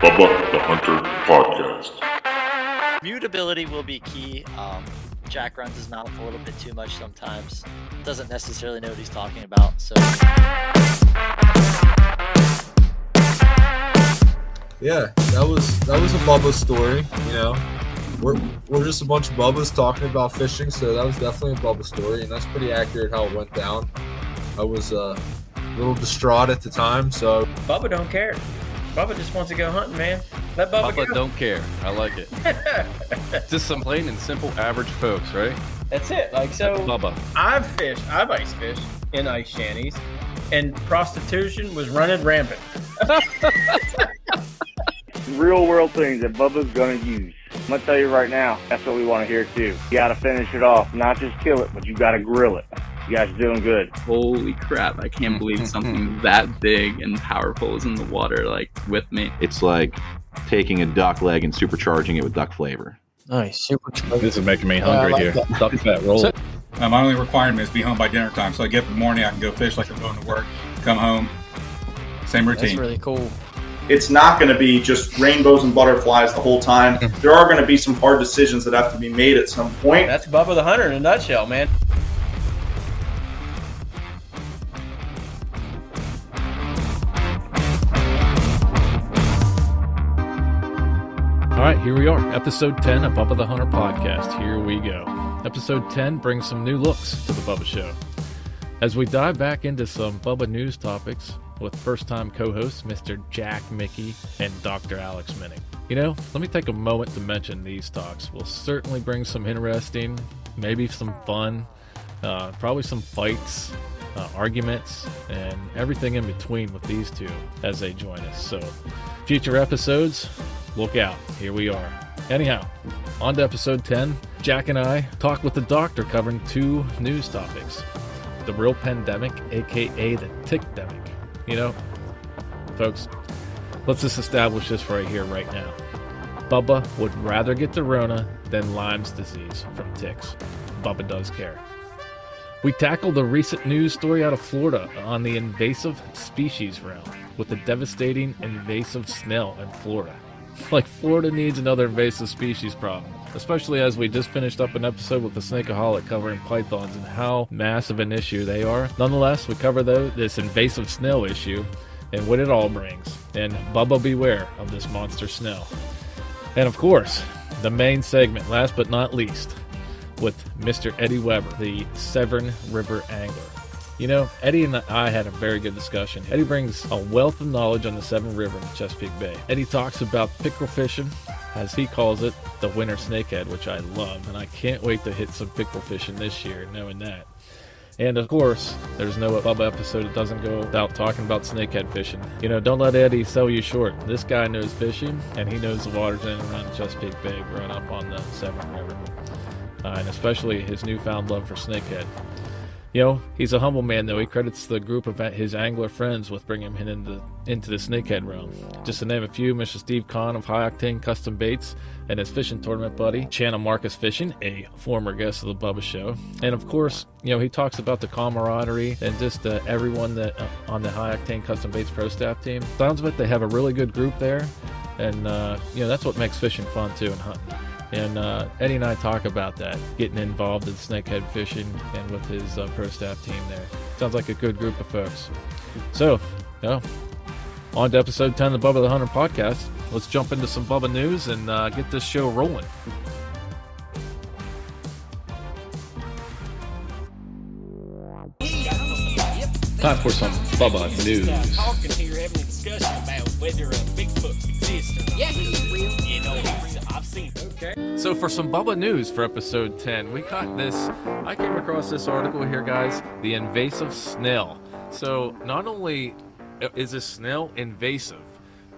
Bubba the Hunter Podcast. Mutability will be key. Um, Jack runs his mouth a little bit too much sometimes. Doesn't necessarily know what he's talking about. So Yeah, that was that was a Bubba story. You know, we're we're just a bunch of Bubbas talking about fishing, so that was definitely a Bubba story, and that's pretty accurate how it went down. I was uh, a little distraught at the time, so Bubba don't care. Bubba just wants to go hunting, man. Let Bubba Bubba go. don't care. I like it. Just some plain and simple average folks, right? That's it. Like so, Bubba. I've fished. I've ice fished in ice shanties, and prostitution was running rampant. real world things that Bubba's gonna use. I'm gonna tell you right now, that's what we want to hear too. You gotta finish it off, not just kill it, but you gotta grill it. You guys are doing good. Holy crap, I can't believe something that big and powerful is in the water, like, with me. It's like taking a duck leg and supercharging it with duck flavor. Nice, super. This is making me Yeah, hungry like here. that. Duck that roll. Uh, my only requirement is be home by dinner time. So I get up in the morning, I can go fish like I'm going to work, come home, same routine. That's really cool. It's not going to be just rainbows and butterflies the whole time. there are going to be some hard decisions that have to be made at some point. That's Bubba the Hunter in a nutshell, man. All right, here we are. Episode 10 of Bubba the Hunter podcast. Here we go. Episode 10 brings some new looks to the Bubba Show. As we dive back into some Bubba news topics with first time co hosts Mr. Jack Mickey and Dr. Alex Minnick. You know, let me take a moment to mention these talks. will certainly bring some interesting, maybe some fun, uh, probably some fights, uh, arguments, and everything in between with these two as they join us. So, future episodes, look out. Here we are. Anyhow, on to episode 10. Jack and I talk with the doctor covering two news topics the real pandemic, aka the tickdemic. You know, folks, let's just establish this right here, right now. Bubba would rather get the Rona than Lyme's disease from ticks. Bubba does care. We tackle the recent news story out of Florida on the invasive species realm with the devastating invasive snail in Florida. Like, Florida needs another invasive species problem, especially as we just finished up an episode with the Snakeaholic covering pythons and how massive an issue they are. Nonetheless, we cover though this invasive snail issue and what it all brings. And Bubba beware of this monster snail. And of course, the main segment, last but not least, with Mr. Eddie Weber, the Severn River angler. You know, Eddie and I had a very good discussion. Eddie brings a wealth of knowledge on the Severn River in Chesapeake Bay. Eddie talks about pickerel fishing, as he calls it, the winter snakehead, which I love, and I can't wait to hit some pickerel fishing this year, knowing that. And of course, there's no Bubba episode that doesn't go without talking about snakehead fishing. You know, don't let Eddie sell you short. This guy knows fishing, and he knows the waters in and around Chesapeake Bay, growing up on the Severn River, uh, and especially his newfound love for snakehead. You know, he's a humble man, though. He credits the group of his angler friends with bringing him into into the snakehead realm. Just to name a few, Mr. Steve Cahn of High Octane Custom Baits and his fishing tournament buddy, Channa Markus Fishing, a former guest of the Bubba Show. And of course, you know, he talks about the camaraderie and just uh, everyone that uh, on the High Octane Custom Baits Pro Staff team. Sounds of it, they have a really good group there. And, uh, you know, that's what makes fishing fun, too, and hunting. And uh, Eddie and I talk about that, getting involved in snakehead fishing and with his uh, pro staff team there. Sounds like a good group of folks. So, you know, on to episode 10 of the Bubba the Hunter podcast. Let's jump into some Bubba news and uh, get this show rolling. Time for some Bubba news. talking here, having a discussion about whether a Bigfoot exists or not. Yeah, he's real. You know, Okay. So for some Bubba news for episode 10, we got this. I came across this article here, guys. The invasive snail. So not only is a snail invasive,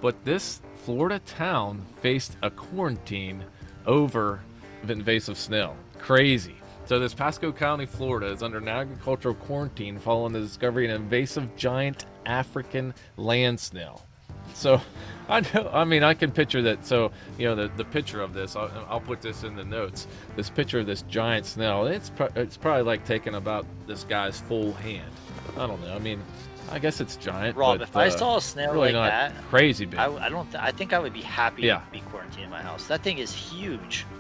but this Florida town faced a quarantine over invasive snail. Crazy. So this Pasco County, Florida, is under an agricultural quarantine following the discovery of an invasive giant African land snail. So, I know. I mean, I can picture that. So, you know, the, the picture of this, I'll, I'll put this in the notes. This picture of this giant snail. It's pro- it's probably like taking about this guy's full hand. I don't know. I mean, I guess it's giant. Rob, but, if I uh, saw a snail really like that, crazy big. I, I don't. Th- I think I would be happy Yeah. to be quarantined in my house. That thing is huge.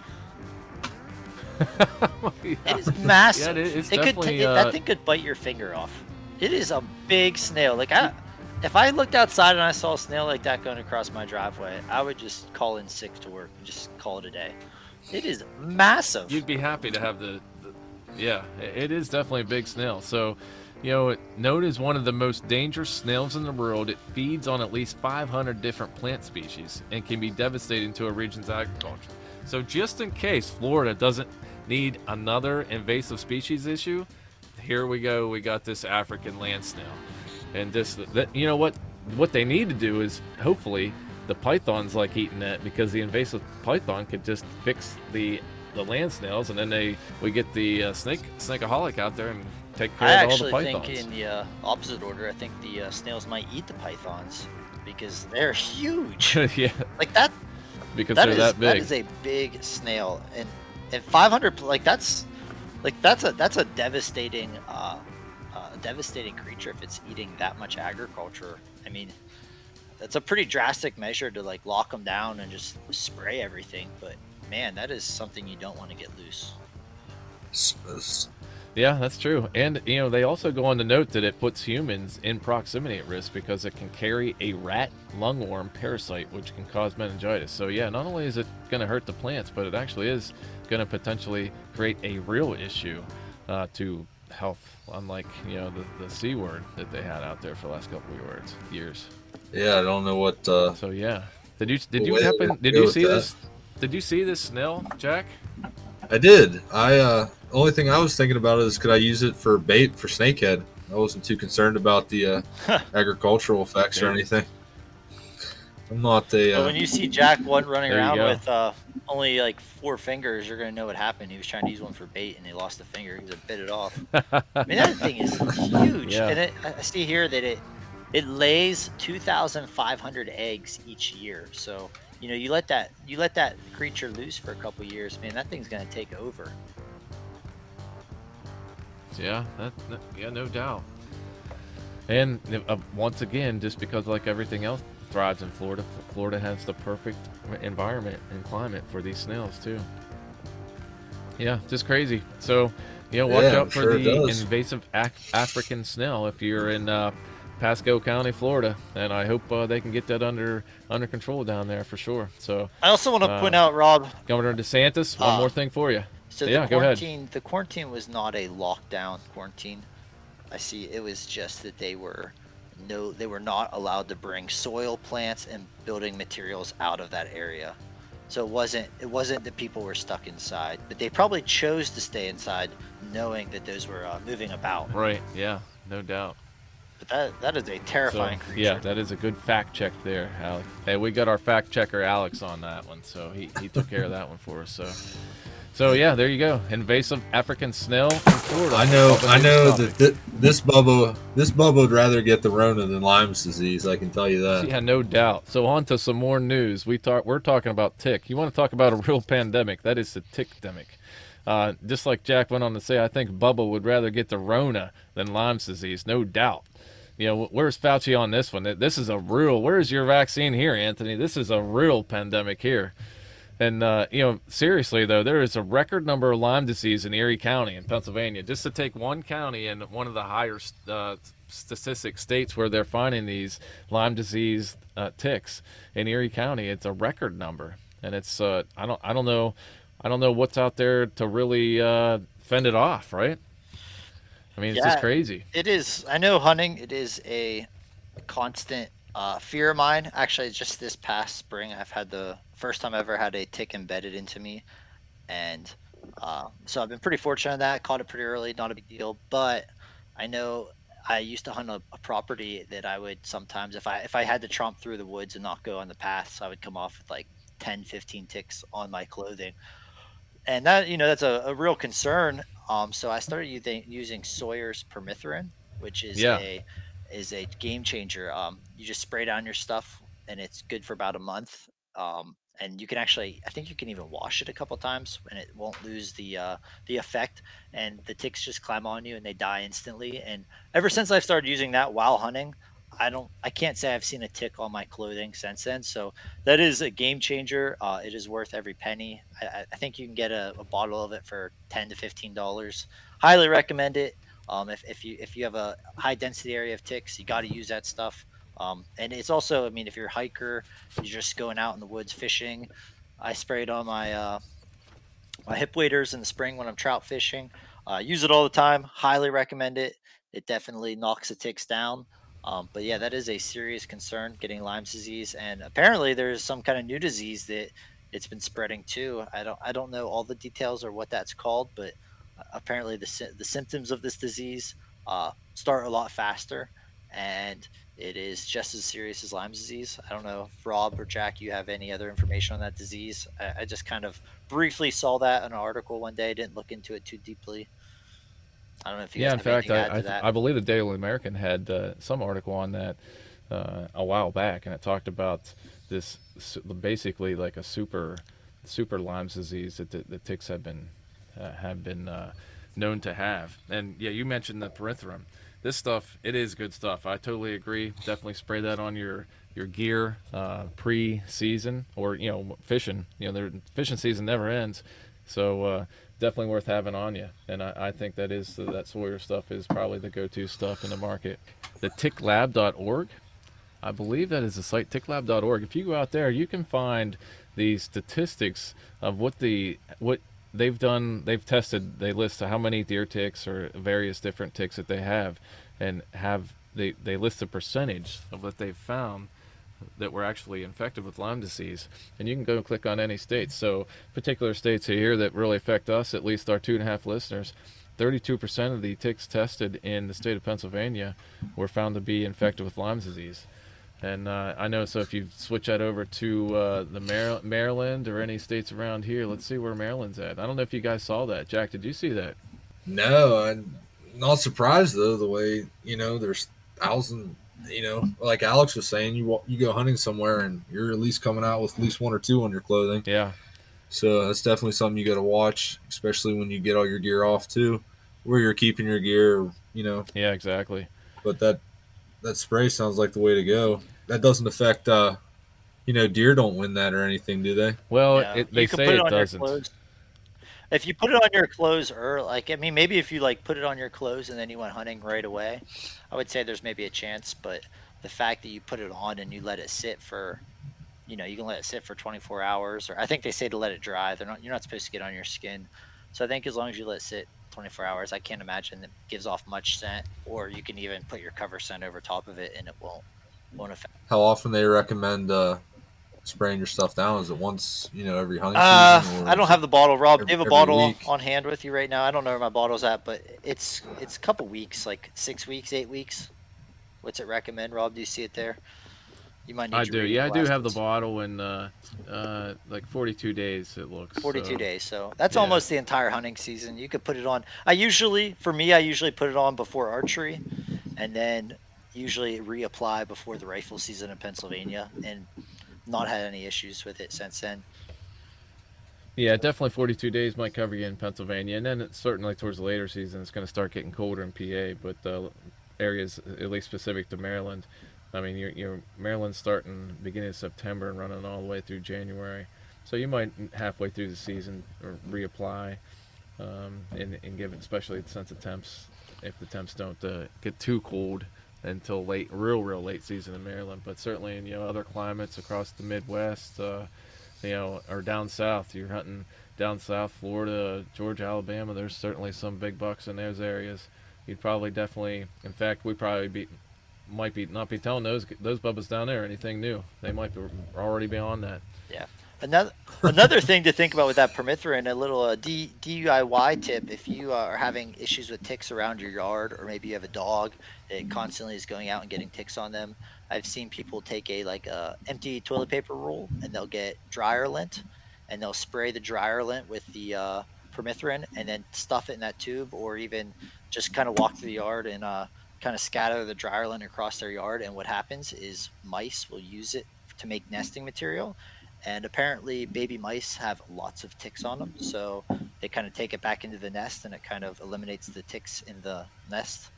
Yeah. It is massive. Yeah, it- it could. T- it- uh, that thing could bite your finger off. It is a big snail. Like I, if I looked outside and I saw a snail like that going across my driveway, I would just call in sick to work and just call it a day. It is massive. You'd be happy to have the, the yeah, it is definitely a big snail. So, you know, known as one of the most dangerous snails in the world, it feeds on at least 500 different plant species and can be devastating to a region's agriculture. So, just in case Florida doesn't need another invasive species issue, here we go. We got this African land snail, and just that you know what what they need to do is hopefully the pythons like eating that because the invasive python could just fix the the land snails, and then they we get the uh, snake snakeaholic out there and take I care of all the actually pythons. think in the uh, opposite order, I think the uh, snails might eat the pythons because they're huge. yeah, like that. because that they're is- that big. That is a big snail, and and 500 like that's like that's a that's a devastating uh devastating creature if it's eating that much agriculture. I mean, that's a pretty drastic measure to like lock them down and just spray everything. But man, that is something you don't want to get loose. Yeah, that's true. And you know, they also go on to note that it puts humans in proximity at risk because it can carry a rat lungworm parasite which can cause meningitis. So yeah, not only is it going to hurt the plants, but it actually is going to potentially create a real issue uh, to health, unlike you know the, the c word that they had out there for the last couple of years. Years. Yeah, I don't know what. Uh, So yeah, did you did you happen? Did you see that. this? Did you see this snail, Jack? I did. I uh only thing I was thinking about is could I use it for bait for snakehead? I wasn't too concerned about the uh, agricultural effects or anything. I'm not the. Uh, when you see Jack one running around with uh, only like four fingers, you're gonna know what happened. He was trying to use one for bait and he lost a finger. He just bit it off. I mean that thing is huge, Yeah. and it, I see here that it it lays 2,500 eggs each year. So you know you let that you let that creature loose for a couple years, man, that thing's gonna take over. Yeah, that, that- yeah, no doubt. And uh, once again, just because like everything else thrives in Florida, Florida has the perfect environment and climate for these snails too. Yeah, just crazy. So, you know, watch Yeah, out for sure the invasive Af- African snail if you're in uh, Pasco County, Florida, and I hope uh, they can get that under under control down there for sure. So, I also want to uh, point out, Rob, Governor DeSantis, one Uh, more thing for you. So yeah, the go ahead. quarantine, the quarantine was not a lockdown quarantine. I see. It was just that they were no, they were not allowed to bring soil, plants, and building materials out of that area. So it wasn't it wasn't that people were stuck inside, but they probably chose to stay inside, knowing that those were uh, moving about. Right? Yeah, no doubt. But that that is a terrifying So, creature. Yeah, that is a good fact check there, Alex. Hey, we got our fact checker Alex on that one, so he, he took care of that one for us. So, so yeah, there you go. Invasive African snail in Florida. I know. I know topic. that th- this bubble, this Bubba would rather get the Rona than Lyme's disease. I can tell you that. Yeah, no doubt. So on to some more news. We talk. We're talking about tick. You want to talk about a real pandemic? That is the tick-demic. Uh, just like Jack went on to say, I think Bubba would rather get the Rona than Lyme's disease, no doubt. You know, where's Fauci on this one? This is a real. Where's your vaccine here, Anthony? This is a real pandemic here. And uh, you know, seriously though, there is a record number of Lyme disease in Erie County in Pennsylvania. Just to take one county and one of the higher uh, statistic states where they're finding these Lyme disease uh, ticks in Erie County, it's a record number, and it's uh, I don't I don't know I don't know what's out there to really uh, fend it off, right? I mean, it's just crazy. It is. I know hunting. It is a constant uh, fear of mine. Actually, just this past spring, I've had the first time I ever had a tick embedded into me, and uh, so I've been pretty fortunate in that. Caught it pretty early, not a big deal. But I know I used to hunt a, a property that I would sometimes, if I if I had to tromp through the woods and not go on the paths, I would come off with like 10, 15 ticks on my clothing and that you know that's a, a real concern. Um, so I started using, using Sawyer's permethrin, which is Yeah. a is a game changer. Um, you just spray down your stuff, and it's good for about a month. Um, and you can actually I think you can even wash it a couple times and it won't lose the uh, the effect and the ticks just climb on you and they die instantly and ever since I've started using that while hunting I don't I can't say I've seen a tick on my clothing since then so that is a game changer uh, it is worth every penny. I, I- think you can get a, a bottle of it for 10 to 15 dollars. Highly recommend it. Um, if, if you if you have a high density area of ticks you got to use that stuff um, and it's also I mean if you're a hiker you're just going out in the woods fishing I sprayed on my uh, my hip waders in the spring when I'm trout fishing. Uh, use it all the time. Highly recommend it. It definitely knocks the ticks down. Um, but yeah, that is a serious concern getting Lyme's disease, and apparently there's some kind of new disease that it's been spreading too. I don't I don't know all the details or what that's called, but uh, apparently the the symptoms of this disease uh, start a lot faster, and it is just as serious as Lyme's disease. I don't know if Rob or Jack, you have any other information on that disease. I, I just kind of briefly saw that in an article one day. I Didn't look into it too deeply. I don't know if you yeah, guys in have fact, anything to add I, I, that. I believe the Daily American had uh, some article on that uh, a while back, and it talked about this basically like a super super Lyme's disease that the, the ticks have been uh, have been uh, known to have. And yeah, you mentioned the permethrin. This stuff, it is good stuff. I totally agree. Definitely spray that on your your gear uh, pre-season or you know fishing. You know, their fishing season never ends, so uh, definitely worth having on you. And I, I think that is that Sawyer stuff is probably the go-to stuff in the market. The ticklab.org. I believe that is the site ticklab.org. If you go out there, you can find the statistics of what the what they've done. They've tested. They list how many deer ticks or various different ticks that they have, and have they they list the percentage of what they've found that were actually infected with Lyme disease. And you can go and click on any states. So particular states here that really affect us, at least our two and a half listeners. 32% of the ticks tested in the state of Pennsylvania were found to be infected with Lyme disease. And uh, I know, so if you switch that over to uh, the Mar- Maryland or any states around here, let's see where Maryland's at. I don't know if you guys saw that. Jack, did you see that? No, I'm not surprised though. The way you know, there's thousand. You know, like Alex was saying, you you go hunting somewhere and you're at least coming out with at least one or two on your clothing. Yeah. So that's definitely something you got to watch, especially when you get all your gear off too, where you're keeping your gear. You know. Yeah, exactly. But that that spray sounds like the way to go. That doesn't affect. uh You know, deer don't win that or anything, do they? Well, Yeah. it, they You say put it, on doesn't. clothes. If you put it on your clothes, or like I mean, maybe if you like put it on your clothes and then you went hunting right away, I would say there's maybe a chance. But the fact that you put it on and you let it sit for, you know, you can let it sit for 24 hours, or I think they say to let it dry. They're not. You're not supposed to get on your skin. So I think as long as you let it sit 24 hours, I can't imagine it gives off much scent. Or you can even put your cover scent over top of it and it won't won't affect. How often they recommend uh spraying your stuff down? Is it once you know every hunting Uh, season? I don't have the bottle, Rob. every- Do you have a bottle week? on hand with you right now? I don't know where my bottle's at, but it's it's a couple weeks, like six weeks, eight weeks. What's it recommend, Rob? Do you see it there? You might need I to do. Yeah, I do have the bottle in uh, uh, like 42 days. It looks 42 so- days. So that's yeah. almost the entire hunting season. You could put it on. I usually, for me, I usually put it on before archery, and then usually reapply before the rifle season in Pennsylvania, and not had any issues with it since then. Yeah, definitely 42 days might cover you in Pennsylvania, and then it's certainly towards the later season, it's going to start getting colder in PA. But uh, areas, at least specific to Maryland, I mean, you're, you're Maryland's starting beginning of September and running all the way through January, so you might halfway through the season reapply, um, and, and give it, especially since the temps, if the temps don't uh, get too cold until late, real, real late season in Maryland. But certainly in you know other climates across the Midwest. Uh, you know, or down south. You're hunting down south, Florida, Georgia, Alabama. There's certainly some big bucks in those areas. You'd probably definitely, in fact, we probably be might be not be telling those those bubbas down there anything new. They might be already be on that. Yeah. Another another thing to think about with that permethrin, a little uh, D, DIY tip: if you are having issues with ticks around your yard, or maybe you have a dog that constantly is going out and getting ticks on them, I've seen people take a like a empty toilet paper roll and they'll get dryer lint, and they'll spray the dryer lint with the uh, permethrin, and then stuff it in that tube, or even just kind of walk through the yard and uh, kind of scatter the dryer lint across their yard. And what happens is mice will use it to make nesting material And apparently, baby mice have lots of ticks on them, so they kind of take it back into the nest, and it kind of eliminates the ticks in the nest,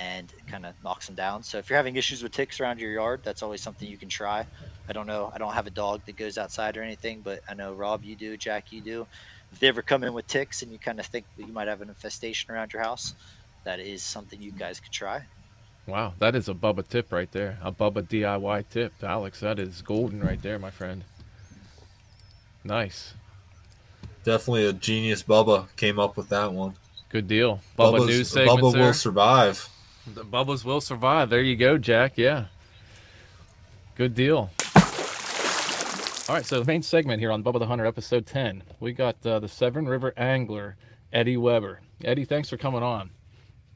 and kind of knocks them down. So if you're having issues with ticks around your yard, that's always something you can try. I don't know. I don't have a dog that goes outside or anything, but I know Rob, you do, Jack, you do. If they ever come in with ticks and you kind of think that you might have an infestation around your house, that is something you guys could try. Wow, that is a Bubba tip right there. A Bubba DIY tip, Alex. That is golden right there, my friend. Nice. Definitely a genius. Bubba came up with that one. Good deal. Bubba Bubba's- news segment. Bubba will survive. The Bubba's will survive. There you go, Jack. Yeah. Good deal. All right, so the main segment here on Bubba the Hunter, episode 10, we got uh, the Severn River angler, Eddie Weber. Eddie, thanks for coming on.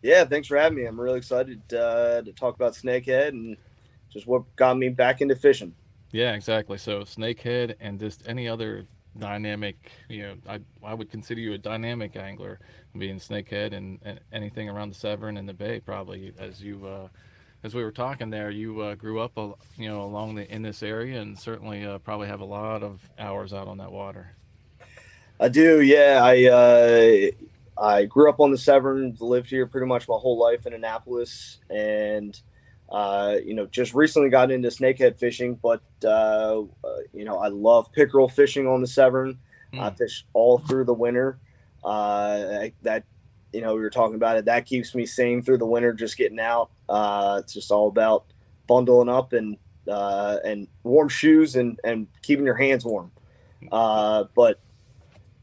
Yeah, thanks for having me. I'm really excited uh, to talk about snakehead and just what got me back into fishing. Yeah, exactly. So snakehead and just any other dynamic, you know, I, I would consider you a dynamic angler, being snakehead and, and anything around the Severn and the Bay, probably. As you, uh, as we were talking there, you uh, grew up, you know, along the in this area, and certainly uh, probably have a lot of hours out on that water. I do, yeah. I uh, I grew up on the Severn, lived here pretty much my whole life in Annapolis, and uh, you know, just recently got into snakehead fishing. But uh, uh, you know, I love pickerel fishing on the Severn. I fish all through the winter. Uh, that you know, we were talking about it. That keeps me sane through the winter, just getting out. Uh, it's just all about bundling up and uh, and warm shoes and and keeping your hands warm. Uh, but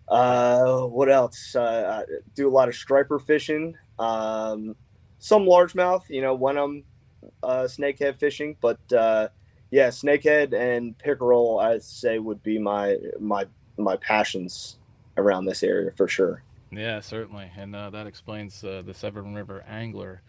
uh, what else? Uh, I do a lot of striper fishing, um, some largemouth. You know, when I'm uh, snakehead fishing, but uh, yeah, snakehead and pickerel, I'd say would be my my my passions around this area for sure. Yeah, certainly, and uh, that explains uh, the Severn River Angler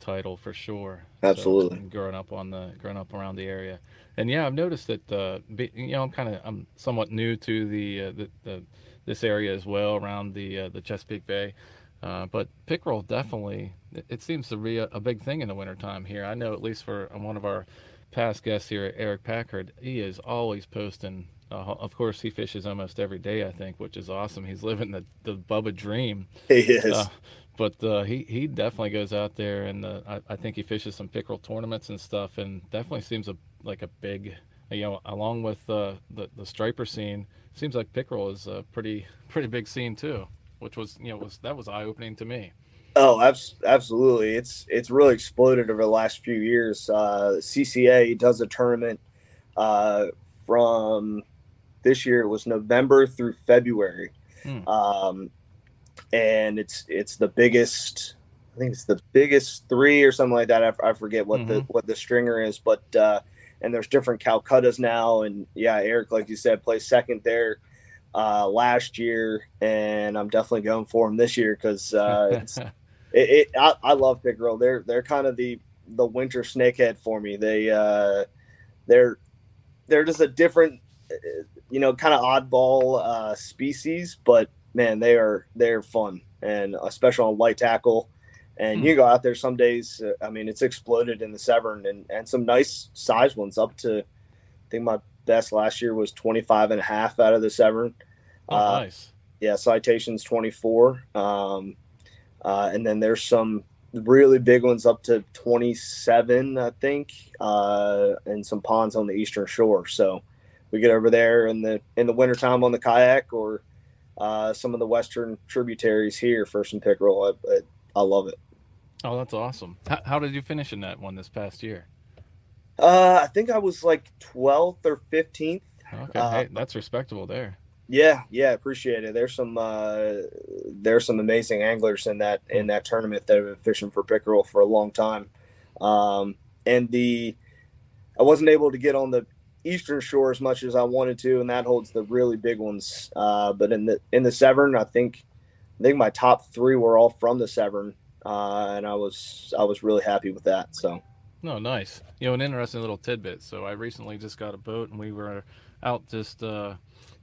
title for sure. Absolutely. So, growing up on the growing up around the area, and yeah, I've noticed that. Uh, be, you know, I'm kind of I'm somewhat new to the, uh, the the this area as well around the uh, the Chesapeake Bay. Uh, but pickerel definitely, it, it seems to be a, a big thing in the wintertime here. I know at least for uh, one of our past guests here, Eric Packard, he is always posting. Uh, of course, he fishes almost every day, I think, which is awesome. He's living the, the Bubba dream. He is. Uh, but uh, he, he definitely goes out there and uh, I, I think he fishes some pickerel tournaments and stuff and definitely seems a, like a big, you know, along with uh, the, the striper scene, seems like pickerel is a pretty pretty big scene too, which was, you know, was that was eye opening to me. Oh, abs- absolutely! It's it's really exploded over the last few years. Uh, CCA does a tournament uh, from this year. It was November through February, Hmm. um, and it's it's the biggest. I think it's the biggest three or something like that. I, I forget what the Mhm. what the stringer is, but uh, and there's different Calcuttas now. And yeah, Eric, like you said, plays second there uh, last year, and I'm definitely going for him this year because uh, it's it, it I, I love pickerel. They're they're kind of the the winter snakehead for me. They uh, they're they're just a different, uh, you know, kind of oddball uh, species, but man, they are they're fun and especially on light tackle. And you go out there some days. Uh, I mean, it's exploded in the Severn and and some nice size ones up to. I think my best last year was 25 and a half out of the Severn. Oh, Uh, nice. yeah, citations 24. Um, uh, and then there's some really big ones up to 27, I think, uh, and some ponds on the eastern shore. So we get over there in the in the wintertime on the kayak or uh, some of the western tributaries here for some pickerel. I, I, I love it. Oh, that's awesome. How, how did you finish in that one this past year? Uh, I think I was like 12th or 15th. Okay, Uh, hey, that's respectable there. Yeah, yeah, appreciate it. There's some uh, there's some amazing anglers in that in that tournament that have been fishing for pickerel for a long time. Um, and the I wasn't able to get on the eastern shore as much as I wanted to, and that holds the really big ones. Uh, but in the in the Severn, I think I think my top three were all from the Severn, uh, and I was I was really happy with that. So No, nice. You know, an interesting little tidbit. So I recently just got a boat, and we were out just. Uh,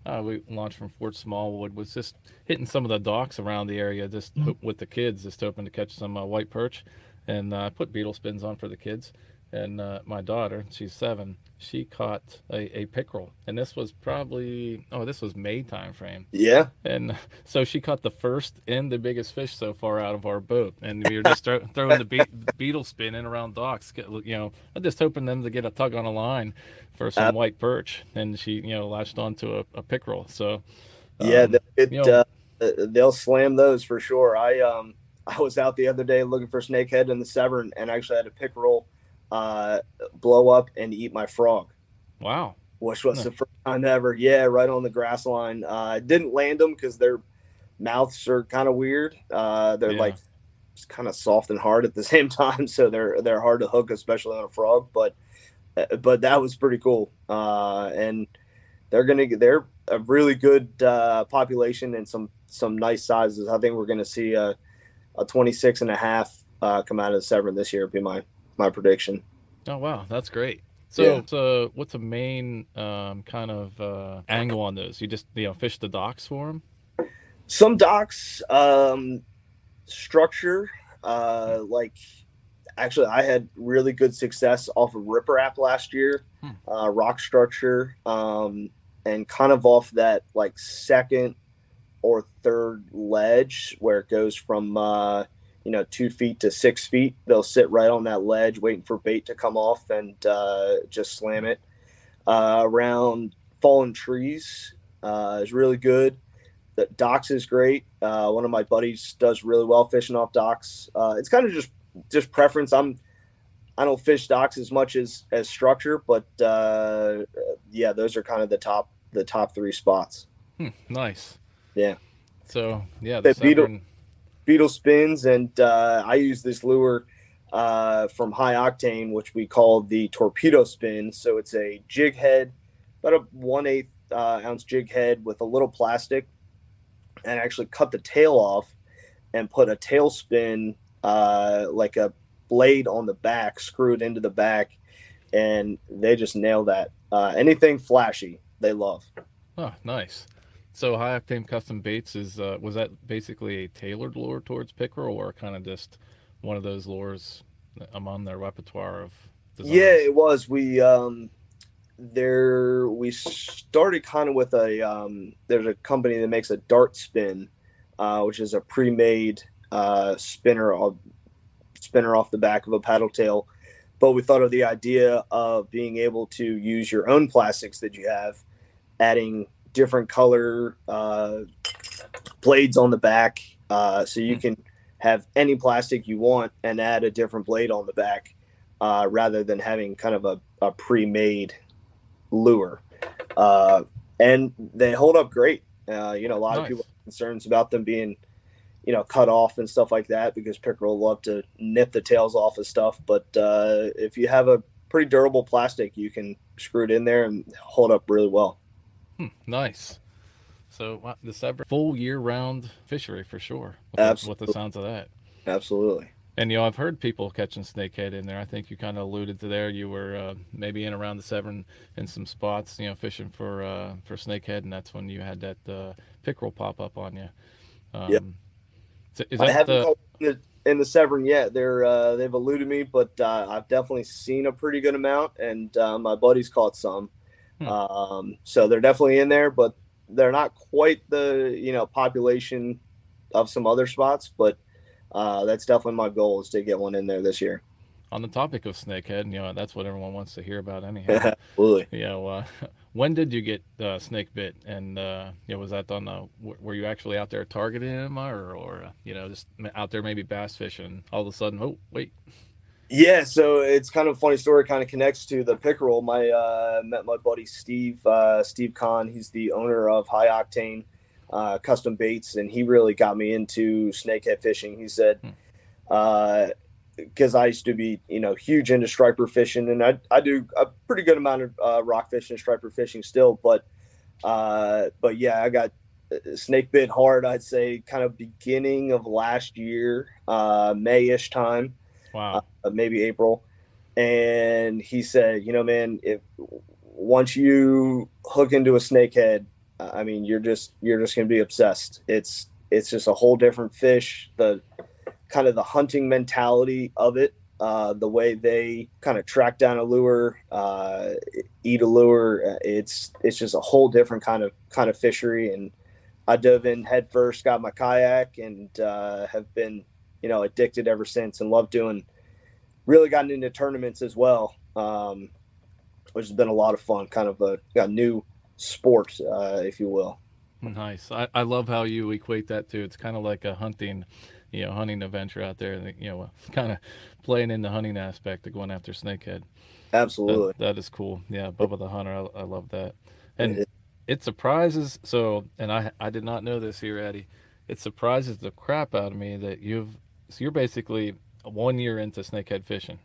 uh, we launched from Fort Smallwood. Was just hitting some of the docks around the area, just ho- with the kids, just hoping to catch some uh, white perch, and uh, put beetle spins on for the kids. And uh, my daughter, she's seven, she caught a, a pickerel, and this was probably oh, this was May time frame. Yeah. And so she caught the first and the biggest fish so far out of our boat, and we were just throw, throwing the be- beetle spin in around docks. You know, I'm just hoping them to get a tug on a line for some Uh, white perch, and she you know latched onto a, a pickerel. So Yeah, um, th- it, you know- uh, uh, they'll slam those for sure. I um I was out the other day looking for snakehead in the Severn, and actually had a pickerel uh, blow up and eat my frog, wow. which was the first time ever. Yeah, right on the grass line. Uh, I didn't land them because their mouths are kind of weird. Uh, they're Yeah. like kind of soft and hard at the same time, so they're they're hard to hook, especially on a frog. But uh, but that was pretty cool. Uh, and they're gonna get they're a really good uh, population and some some nice sizes. I think we're gonna see a, a 26 and a half uh, come out of the Severn this year. Be my my prediction. Oh wow, that's great. So, Yeah. so what's the main um, kind of uh, angle on those? You just you know fish the docks for them? Some docks um, structure uh, like actually I had really good success off of riprap last year, uh, rock structure, um, and kind of off that like second or third ledge where it goes from uh, you know two feet to six feet. They'll sit right on that ledge waiting for bait to come off and uh, just slam it. Uh, around fallen trees uh, is really good. The docks is great. Uh, one of my buddies does really well fishing off docks. Uh, it's kind of just just preference. I'm I don't fish docks as much as as structure, but uh, yeah, those are kind of the top the top three spots. Hmm, nice. Yeah. So yeah, the The beetle Beetle spins, and uh, I use this lure uh, from High Octane, which we call the torpedo spin. So it's a jig head, about a one eighth uh, ounce jig head with a little plastic, and actually cut the tail off and put a tail spin uh, like a blade on the back, screwed into the back, and they just nail that. Uh, anything flashy, they love. Oh, nice. So high octane custom baits is uh, was that basically a tailored lure towards pickerel, or kind of just one of those lures among their repertoire of designs? Yeah, it was. We um there we started kind of with a um there's a company that makes a dart spin, uh, which is a pre-made uh spinner off spinner off the back of a paddle tail. But we thought of the idea of being able to use your own plastics that you have, adding different color uh, blades on the back, uh, so you can have any plastic you want and add a different blade on the back uh, rather than having kind of a, a pre-made lure. Uh, and they hold up great. Uh, you know, a lot of people have concerns about them being, you know, cut off and stuff like that because pickerel love to nip the tails off of stuff. But uh, if you have a pretty durable plastic, you can screw it in there and hold up really well. Hmm, nice. So wow, the Severn full year-round fishery for sure. With the, with the sounds of that. Absolutely. And you know, I've heard people catching snakehead in there. I think you kind of alluded to there. You were uh, maybe in around the Severn in some spots, you know, fishing for uh, for snakehead, and that's when you had that uh, pickerel pop up on you. Um, Yep. so is I haven't the, caught in the, in the Severn yet. They're uh, they've eluded me, but uh, I've definitely seen a pretty good amount, and uh, my buddies caught some. Hmm. Um, so they're definitely in there, but they're not quite the you know population of some other spots. But uh, that's definitely my goal is to get one in there this year. on the topic of snakehead? You know, that's what everyone wants to hear about anyhow. Absolutely. You know, uh, when did you get uh, snake bit? And uh, you know, was that on the? Were you actually out there targeting him, or, or uh, you know, just out there maybe bass fishing? All of a sudden, oh wait, Yeah, so it's kind of a funny story. Kind of connects to the pickerel. My uh, met my buddy Steve uh, Steve Cahn. He's the owner of High Octane uh, Custom Baits, and he really got me into snakehead fishing. He said, because I used to be you know huge into striper fishing, and I I do a pretty good amount of uh, rock fishing, and striper fishing still, but uh, but yeah, I got uh, snake bit hard. I'd say kind of beginning of last year, uh, May-ish time wow, uh, maybe April. And he said, you know, man, if once you hook into a snakehead, uh, I mean, you're just you're just gonna be obsessed. It's it's just a whole different fish. The kind of the hunting mentality of it Uh, the way they kind of track down a lure, uh, eat a lure, uh, it's it's just a whole different kind of kind of fishery. And I dove in headfirst, got my kayak, and uh, have been you know addicted ever since, and love doing. Really gotten into tournaments as well, um, which has been a lot of fun. Kind of a, a new sport, uh, if you will. Nice. I, I love how you equate that to. It's kind of like a hunting, you know, hunting adventure out there. You know, kind of playing in the hunting aspect of going after snakehead. Absolutely. That, that is cool. Yeah, Bubba the Hunter. I, I love that. And it surprises. So, and I I did not know this here, Eddie. It surprises the crap out of me that you've. So you're basically one year into snakehead fishing.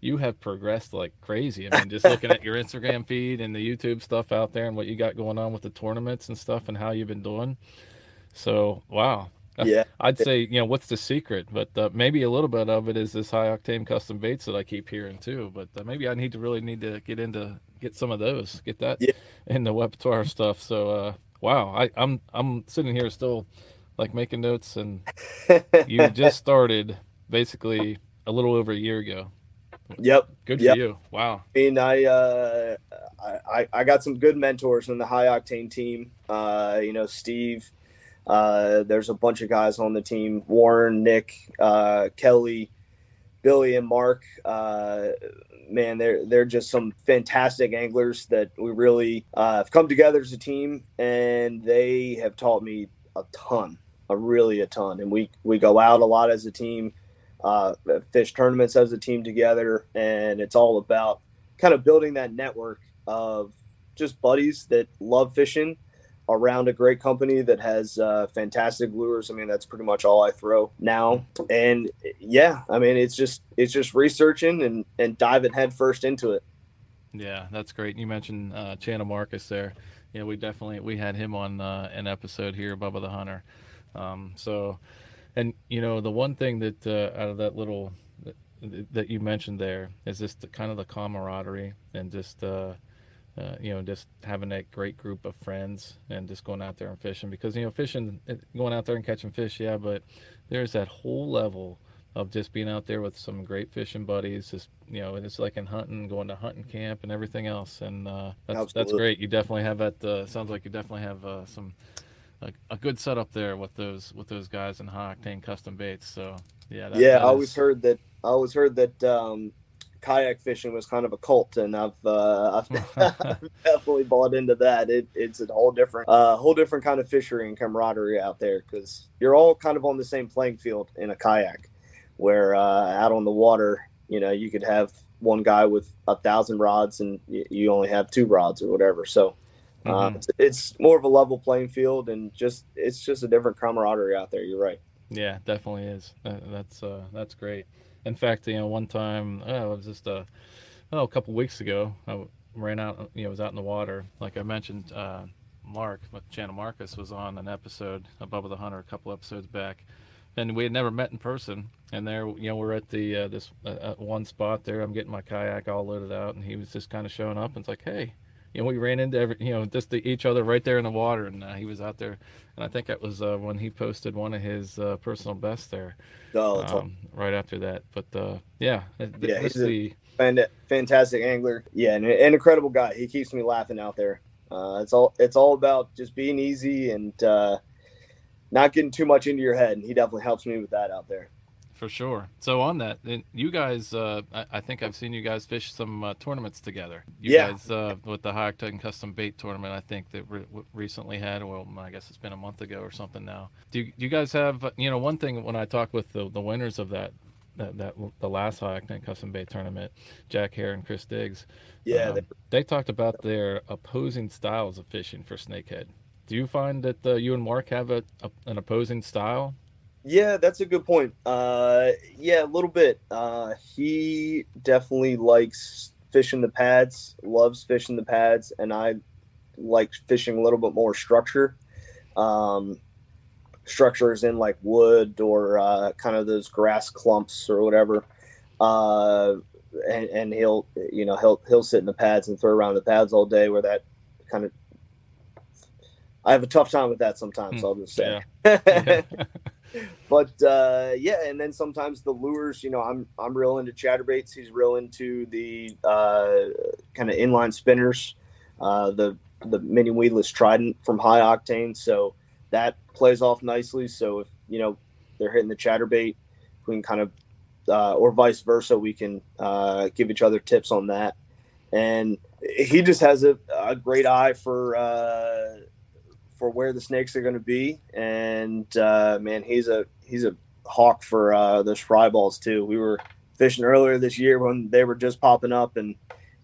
You have progressed like crazy. I mean, just looking at your Instagram feed and the YouTube stuff out there and what you got going on with the tournaments and stuff and how you've been doing. So, wow. Yeah. I'd say, you know, what's the secret? But uh, maybe a little bit of it is this high octane custom baits that I keep hearing too. But uh, maybe I need to really need to get into get some of those, get that Yeah. in the repertoire stuff. So, uh, wow, I, I'm I'm sitting here still like making notes, and you just started basically a little over a year ago. Yep. Good Yep. for you. Wow. I mean, I, uh, I I I got some good mentors in the high octane team. Uh, you know, Steve. Uh, there's a bunch of guys on the team: Warren, Nick, uh, Kelly, Billy, and Mark. Uh, man, they're they're just some fantastic anglers that we really uh, have come together as a team, and they have taught me a ton, a really a ton. And we we go out a lot as a team, uh, fish tournaments as a team together, and it's all about kind of building that network of just buddies that love fishing around a great company that has uh, fantastic lures. I mean, that's pretty much all I throw now. And yeah, I mean, it's just it's just researching and and diving headfirst into it. Yeah, that's great. You mentioned uh, Channa Markus there. Yeah, we definitely we had him on uh, an episode here, Bubba the Hunter. Um, so, and you know, the one thing that uh, out of that little that, that you mentioned there is just the, kind of the camaraderie and just uh, uh, you know just having that great group of friends and just going out there and fishing because you know fishing eh, going out there and catching fish yeah but there's that whole level of just being out there with some great fishing buddies just you know it's like in hunting going to hunting camp and everything else. And uh, that's that's great. You definitely have that uh, sounds like you definitely have uh, some a, a good setup there with those with those guys in high octane custom baits so yeah that, yeah, that I always is- heard that. I always heard that um, kayak fishing was kind of a cult, and I've uh, I've definitely bought into that. It, it's a whole different, uh, whole different kind of fishery and camaraderie out there because you're all kind of on the same playing field in a kayak, where uh, out on the water, you know, you could have one guy with a thousand rods and you only have two rods or whatever. So. Uh, Mhm. it's, it's more of a level playing field, and just it's just a different camaraderie out there. You're right. Yeah, definitely is. That's uh, that's great. In fact, you know, one time, oh, it was just a, oh, a couple weeks ago, I ran out, you know, was out in the water. Like I mentioned, uh, Mark, with Channa Markus, was on an episode of Bubba the Hunter a couple episodes back, and we had never met in person. And there, you know, we're at the uh, this uh, uh, one spot there. I'm getting my kayak all loaded out, and he was just kind of showing up, and it's like, hey. You know, we ran into every, you know, just the, each other right there in the water, and uh, he was out there, and I think that was uh, when he posted one of his uh, personal bests there Oh, um, right after that. But uh, yeah, th- Yeah, he's a- see. Fantastic angler. Yeah, and an incredible guy. He keeps me laughing out there. Uh, it's all it's all about just being easy and uh, not getting too much into your head. And he definitely helps me with that out there. For sure. So on that, then you guys, uh, I, I think I've seen you guys fish some uh, tournaments together. You Yeah. guys uh, with the High Octane Custom Bait Tournament, I think that re- recently had. Well, I guess it's been a month ago or something now. Do you, do you guys have? You know, one thing when I talk with the, the winners of that. That, that the last High Octane Custom Bait tournament, Jack Hare and Chris Diggs, Yeah, um, they- they talked about their opposing styles of fishing for snakehead. Do you find that uh, you and Mark have a, a an opposing style? Yeah, that's a good point. Uh, yeah, a little bit. Uh, he definitely likes fishing the pads, loves fishing the pads, and I like fishing a little bit more structure. Um, structure is in like wood or uh, kind of those grass clumps or whatever. Uh, and, and he'll, you know, he'll he'll sit in the pads and throw around the pads all day. Where that kind of, I have a tough time with that sometimes. I'll just say. Yeah. but uh, yeah, and then sometimes the lures. You know, I'm I'm real into chatterbaits. He's real into the uh, kind of inline spinners, uh, the the mini weedless trident from High Octane. So that plays off nicely. So if you know they're hitting the chatterbait, we can kind of uh, or vice versa, we can uh, give each other tips on that. And he just has a, a great eye for uh, for where the snakes are going to be. And uh, man, he's a he's a hawk for uh, those fry balls too. We were fishing earlier this year when they were just popping up, and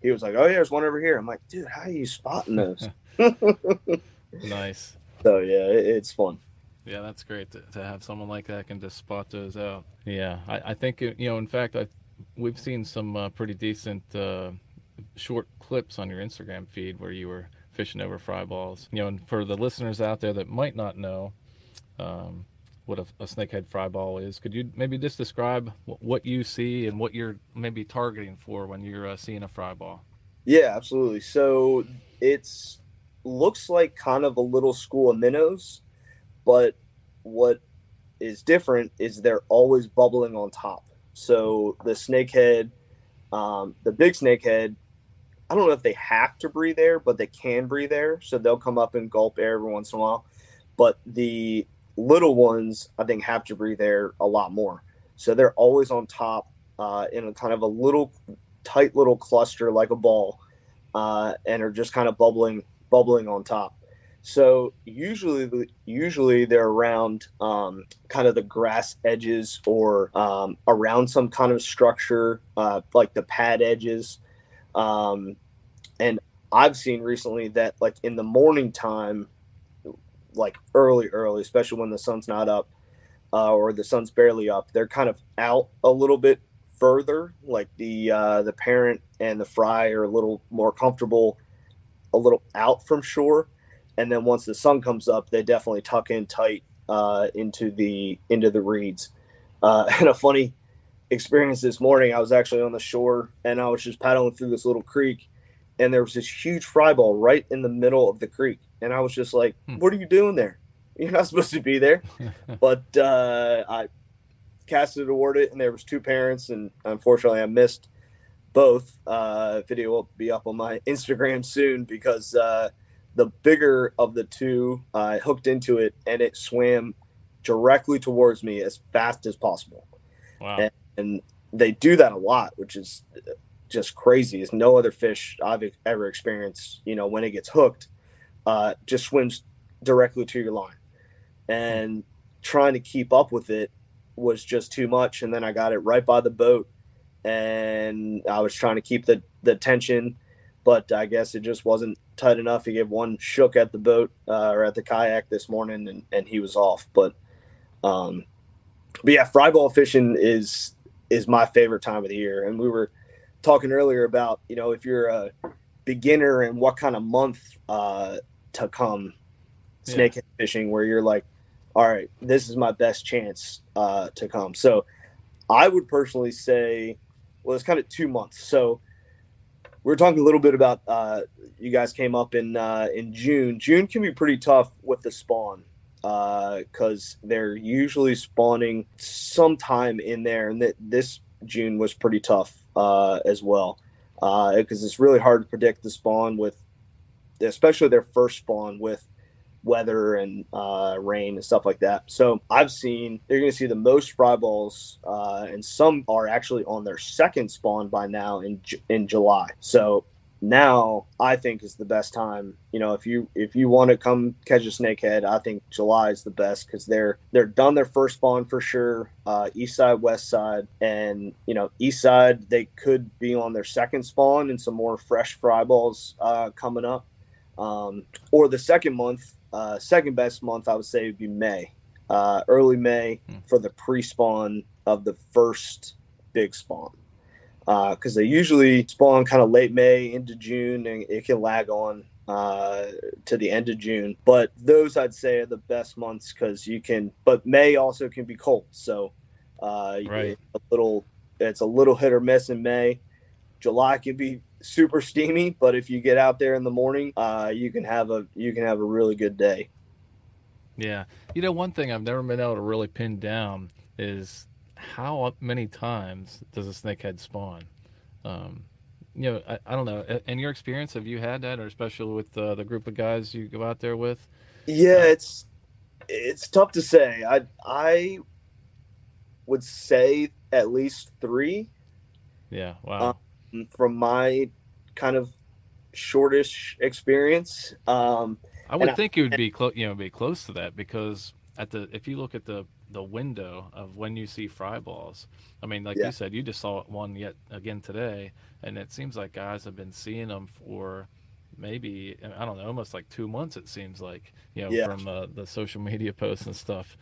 he was like, "Oh yeah, there's one over here." I'm like, "Dude, how are you spotting those?" nice. So yeah, it, it's fun. Yeah, that's great to, to have someone like that can just spot those out. Yeah, I, I think you know. In fact, I we've seen some uh, pretty decent uh, short clips on your Instagram feed where you were fishing over fry balls. You know, and for the listeners out there that might not know um, what a, a snakehead fry ball is, could you maybe just describe what you see and what you're maybe targeting for when you're uh, seeing a fry ball? Yeah, absolutely. So it's looks like kind of a little school of minnows, but what is different is they're always bubbling on top. So the snakehead, um, the big snakehead, I don't know if they have to breathe air, but they can breathe air. So they'll come up and gulp air every once in a while. But the little ones, I think, have to breathe air a lot more. So they're always on top uh, in a kind of a little tight little cluster like a ball, uh, and are just kind of bubbling bubbling on top. So usually, usually they're around um, kind of the grass edges or um, around some kind of structure, uh, like the pad edges. Um, and I've seen recently that, like in the morning time, like early, early, especially when the sun's not up uh, or the sun's barely up, they're kind of out a little bit further. Like the uh, the parent and the fry are a little more comfortable, a little out from shore and then once the sun comes up, they definitely tuck in tight uh, into the into the reeds. Uh, and a funny experience this morning, I was actually on the shore and I was just paddling through this little creek, and there was this huge fry ball right in the middle of the creek, and I was just like, Hmm. "What are you doing there? You're not supposed to be there." but uh, I casted toward it, and there was two parents, and unfortunately, I missed both. Uh, video will be up on my Instagram soon because uh, the bigger of the two uh, hooked into it, and it swam directly towards me as fast as possible. Wow. And, and they do that a lot, which is just crazy. Is no other fish I've ever experienced. You know, when it gets hooked, uh, just swims directly to your line, and trying to keep up with it was just too much. And then I got it right by the boat, and I was trying to keep the the tension, but I guess it just wasn't tight enough. He gave one shook at the boat uh, or at the kayak this morning, and and he was off. But um, but yeah, fry ball fishing is is my favorite time of the year. And we were talking earlier about you know if you're a beginner and what kind of month uh, to come Yeah. snakehead fishing, where you're like, all right, this is my best chance uh, to come. So I would personally say, well, it's kind of two months. So we are talking a little bit about uh, you guys came up in uh, in June. June can be pretty tough with the spawn because they're usually spawning sometime in there, and that this June was pretty tough uh, as well because it's really hard to predict the spawn with, especially their first spawn with weather and uh, rain and stuff like that. So I've seen they're going to see the most fry balls, uh, and some are actually on their second spawn by now in in July. So now I think is the best time. You know, if you if you want to come catch a snakehead, I think July is the best because they're they're done their first spawn for sure. Uh, east side, west side, and you know east side they could be on their second spawn and some more fresh fry balls uh, coming up. Um, or the second month, uh, second best month I would say would be May, uh, early May for the pre-spawn of the first big spawn because they usually spawn kind of late May into June, and it can lag on uh, to the end of June. But those I'd say are the best months because you can. But May also can be cold, so uh, Right. a little. It's a little hit or miss in May. July can be super steamy, but if you get out there in the morning, uh, you can have a you can have a really good day. Yeah. You know, one thing I've never been able to really pin down is how many times does a snakehead spawn? Um, you know, I, I don't know. In your experience, have you had that, or especially with uh, the group of guys you go out there with? Yeah, it's it's tough to say. I I would say at least three Yeah. Wow. um, from my kind of shortish experience. Um, I would think it would be close, you know, be close to that because at the if you look at the the window of when you see fry balls, I mean, like Yeah. you said, you just saw one yet again today, and it seems like guys have been seeing them for maybe I don't know, almost like two months. It seems like you know Yeah. from uh, the social media posts and stuff.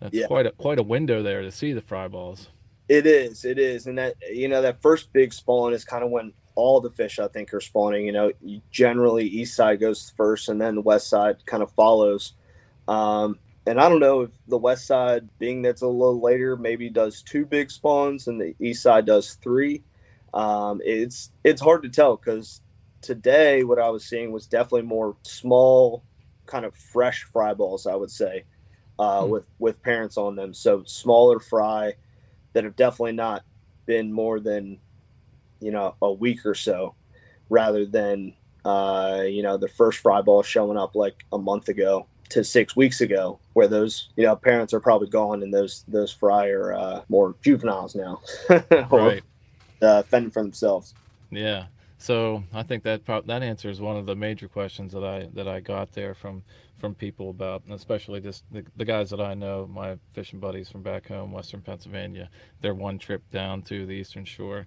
That's Yeah. quite a quite a window there to see the fry balls. It is, it is, and that you know that first big spawn is kind of when all the fish I think are spawning. You know, generally east side goes first, and then the west side kind of follows. Um, and I don't know if the west side, being that's a little later, maybe does two big spawns, and the east side does three. Um, it's it's hard to tell because today what I was seeing was definitely more small, kind of fresh fry balls. I would say, uh, with with parents on them, so smaller fry that have definitely not been more than you know a week or so rather than uh you know the first fry ball showing up like a month ago to six weeks ago where those you know parents are probably gone and those those fry are uh, more juveniles now or Right. uh, fending for themselves Yeah. So I think that prob- that answers one of the major questions that I that I got there from from people about, and especially just the, the guys that I know, my fishing buddies from back home, Western Pennsylvania. They're one trip down to the Eastern Shore,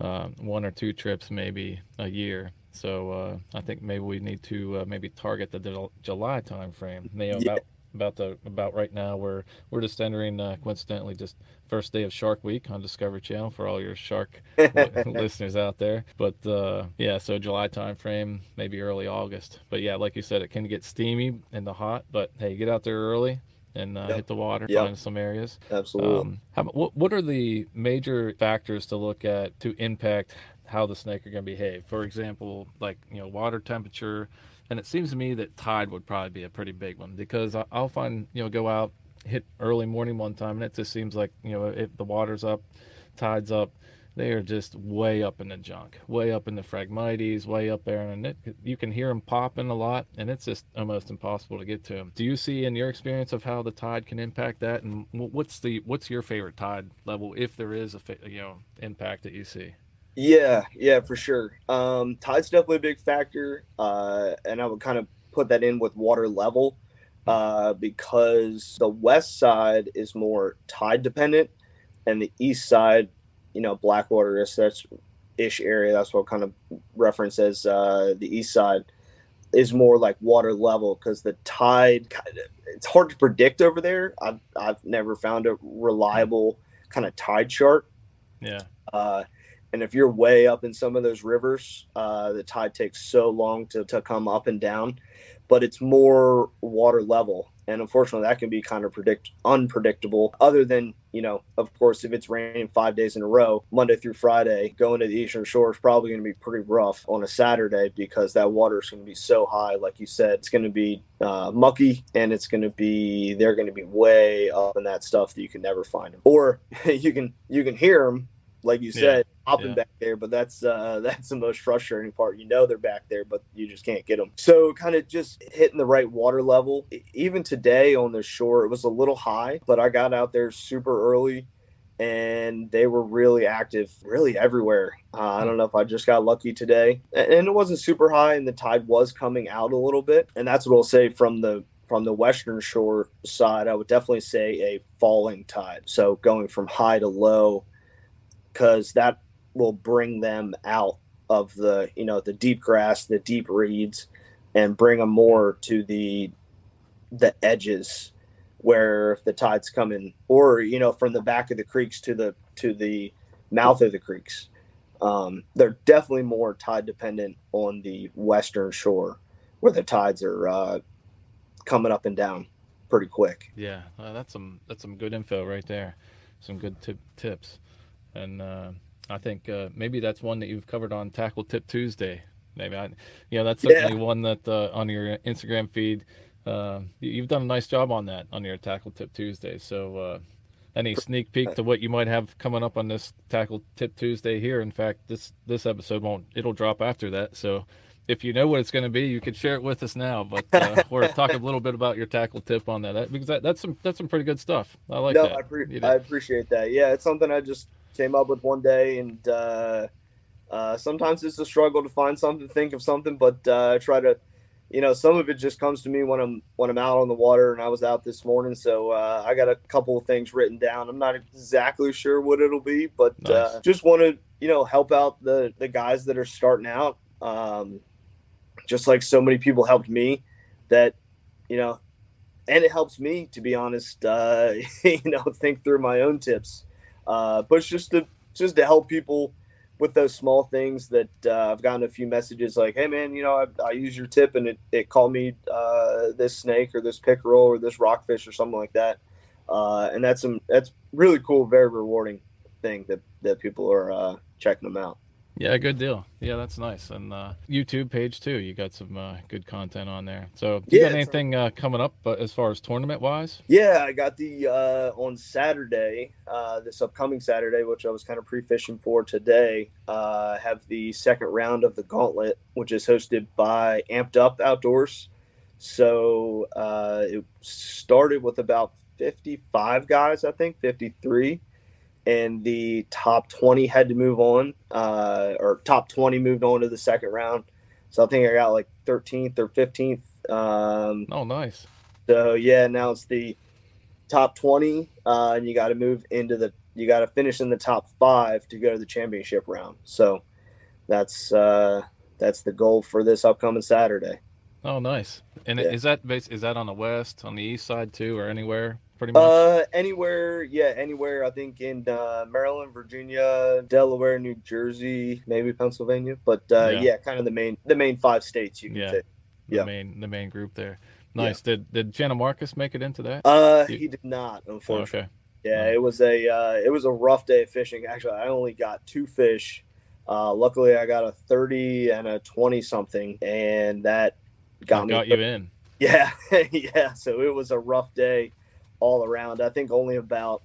uh, one or two trips maybe a year. So uh, I think maybe we need to uh, maybe target the Jul- July time frame. You know, Yeah. about about the about right now we're we're just entering uh, coincidentally just first day of Shark Week on Discovery Channel for all your shark listeners out there. But uh, yeah, so July timeframe, maybe early August. But yeah, like you said, it can get steamy and the hot. But hey, get out there early and uh, Yep. hit the water, Yep. find some areas. Absolutely. Um, how, what what are the major factors to look at to impact how the snake are going to behave? For example, like you know, water temperature. And it seems to me that tide would probably be a pretty big one because I'll find you know go out hit early morning one time and it just seems like you know if the water's up, tide's up, they are just way up in the junk, way up in the phragmites, way up there, and it, you can hear them popping a lot, and it's just almost impossible to get to them. Do you see in your experience of how the tide can impact that, and what's the what's your favorite tide level if there is a you know impact that you see? Yeah, yeah, for sure. Um, tide's definitely a big factor, uh, and I would kind of put that in with water level uh, because the west side is more tide dependent, and the east side, you know, Blackwater is that's ish area. That's what kind of reference as uh, the east side is more like water level because the tide it's hard to predict over there. I've I've never found a reliable kind of tide chart. Yeah. Uh, and if you're way up in some of those rivers, uh, the tide takes so long to, to come up and down, but it's more water level. And unfortunately, that can be kind of predict unpredictable. Other than you know, of course, if it's raining five days in a row, Monday through Friday, going to the Eastern Shore is probably going to be pretty rough on a Saturday because that water is going to be so high. Like you said, it's going to be uh, mucky, and it's going to be they're going to be way up in that stuff that you can never find them, or you can you can hear them like you said, hopping yeah. back there. But that's uh, that's the most frustrating part. You know they're back there, but you just can't get them. So kind of just hitting the right water level. Even today on the shore, it was a little high, but I got out there super early. And they were really active, really everywhere. Uh, I don't know if I just got lucky today, and it wasn't super high, and the tide was coming out a little bit. And that's what I'll say from the from the western shore side. I would definitely say a falling tide. So going from high to low, because that will bring them out of the you know the deep grass the deep reeds and bring them more to the the edges where if the tide's coming or you know from the back of the creeks to the to the mouth of the creeks. Um, they're definitely more tide dependent on the western shore where the tides are uh, coming up and down pretty quick. Yeah, uh, that's some that's some good info right there. Some good tip, tips, and uh, I think uh, maybe that's one that you've covered on Tackle Tip Tuesday. Maybe I, you know, that's Yeah. certainly one that uh, on your Instagram feed. uh, you- you've done a nice job on that on your Tackle Tip Tuesday. So, uh, any sneak peek to what you might have coming up on this Tackle Tip Tuesday here? In fact, this this episode won't. It'll drop after that. So, if you know what it's going to be, you could share it with us now. But uh, we're talking a little bit about your tackle tip on that, that because that, that's some that's some pretty good stuff. I like no, that. I, pre- You know? I appreciate that. Yeah, it's something I just came up with one day, and uh, uh, sometimes it's a struggle to find something, think of something, but uh, I try to, you know, some of it just comes to me when I'm when I'm out on the water, and I was out this morning, so uh, I got a couple of things written down. I'm not exactly sure what it'll be, but uh, Nice. just want to, you know, help out the the guys that are starting out. Um, just like so many people helped me, that you know and it helps me to be honest uh you know think through my own tips. Uh but it's just to just to help people with those small things that uh, i've gotten a few messages like hey man you know i, I use your tip and it, it called me uh this snake or this pickerel or this rockfish or something like that. Uh and that's some that's really cool very rewarding thing that that people are uh checking them out Yeah, good deal. Yeah, that's nice. And uh, YouTube page too. You got some uh, good content on there. So, do you Yeah, got anything uh, coming up? But as far as tournament wise, Yeah, I got the uh, on Saturday, uh, this upcoming Saturday, which I was kind of pre-fishing for today. Uh, have the second round of the Gauntlet, which is hosted by Amped Up Outdoors. So uh, it started with about 55 guys, I think 53, and the top 20 had to move on, uh, or top 20 moved on to the second round. So I think I got like 13th or 15th. Um, oh, nice. so yeah, now it's the top twenty, uh, and you got to move into the. You got to finish in the top five to go to the championship round. So that's uh, that's the goal for this upcoming Saturday. oh, nice. And Yeah. is that base? Is that on the west, on the east side too, or anywhere? Pretty much. Uh, anywhere, yeah, anywhere. I think in uh, Maryland, Virginia, Delaware, New Jersey, maybe Pennsylvania, but uh, Yeah. yeah. kind of the main the main five states you can Yeah. take. the yeah. main the main group there. Nice. Did did Channa Markus make it into that? Uh, You- he did not, unfortunately. okay. Yeah, it was a uh, it was a rough day of fishing. Actually, I only got two fish. Uh, luckily, I got a thirty and a twenty something, and that got me. got you in. Yeah, yeah. So it was a rough day all around. I think only about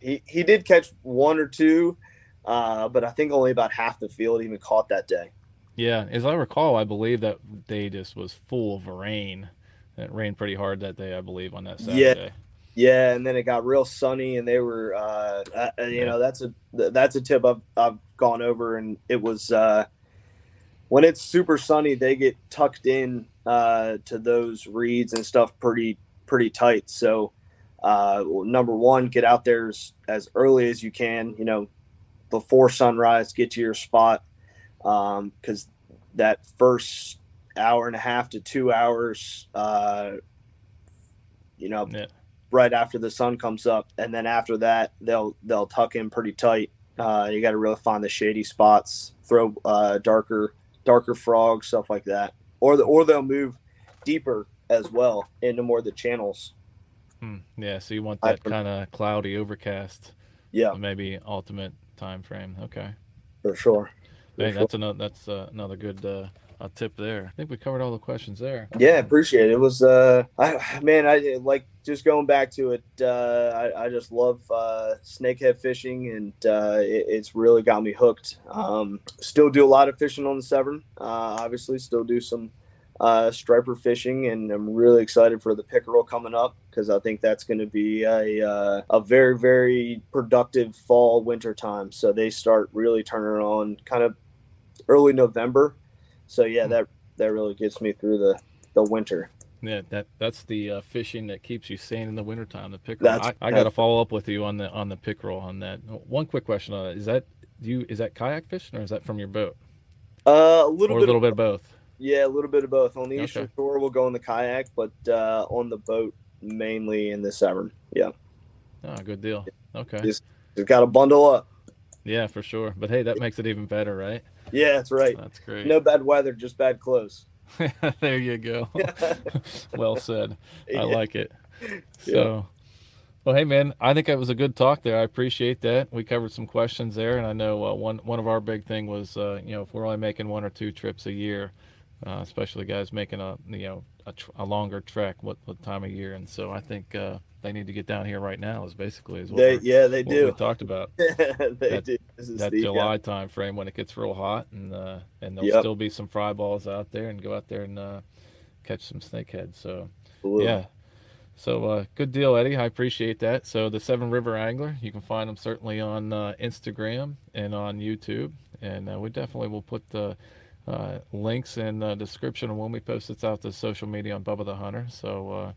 he he did catch one or two, uh, but I think only about half the field even caught that day. Yeah, as I recall, I believe that day just was full of rain. It rained pretty hard that day, I believe, on that Saturday. Yeah. Yeah, and then it got real sunny, and they were, uh, uh, you know, that's a that's a tip I've I've gone over, and it was uh, when it's super sunny, they get tucked in uh, to those reeds and stuff pretty pretty tight. So, uh, number one, get out there as, as early as you can. You know, before sunrise, get to your spot because that first hour and a half to two hours, uh, you know, Yeah. right after the sun comes up, and then after that, they'll they'll tuck in pretty tight. Uh, you got to really find the shady spots, throw uh, darker darker frogs, stuff like that, or the or they'll move deeper as well into more of the channels. Hmm, Yeah, so you want that kind of cloudy, overcast. Yeah. Maybe ultimate time frame. Okay. For sure. For Hey, sure. that's another that's uh, another good uh, a tip there. I think we covered all the questions there. Yeah, appreciate it. It was uh I man, I like just going back to it, uh I, I just love uh snakehead fishing and uh it, it's really got me hooked. Um still do a lot of fishing on the Severn. Uh obviously still do some uh striper fishing and I'm really excited for the pickerel coming up because I think that's going to be a uh, a very very productive fall winter time. So they start really turning on kind of early November. So yeah, that that really gets me through the the winter. Yeah, that that's the uh, fishing that keeps you sane in the wintertime. The pickerel. That's- I, I got to follow up with you on the on the pickerel on that. One quick question on that: Is that do you is that kayak fishing or is that from your boat? Uh, a little or bit a little bit of both. Yeah, a little bit of both. On the eastern shore, we'll go in the kayak, but uh, on the boat, mainly in the Severn. Yeah, Oh, good deal. Okay. just, just got to bundle up. Yeah, for sure. But hey, that makes it even better, right? Yeah, that's right. That's great. No bad weather, just bad clothes. there you go. well said. I like it. So, well, hey man, I think that was a good talk there. I appreciate that. We covered some questions there, and I know uh, one one of our big thing was, uh, you know, if we're only making one or two trips a year, uh, especially guys making a you know a, tr- a longer trek what, what time of year. And so I think uh, they need to get down here right now. Is basically is what They- yeah, they do. We talked about they that, do. That the, July time frame when it gets real hot, and uh, and there'll Yep. still be some fry balls out there, and go out there and uh, catch some snakeheads. So Absolutely. yeah. So uh, good deal, Eddie. I appreciate that. So the Severn River Angler, you can find them certainly on uh, Instagram and on YouTube, and uh, we definitely will put the uh, links in the description of when we post this out to social media on Bubba the Hunter. So. Uh,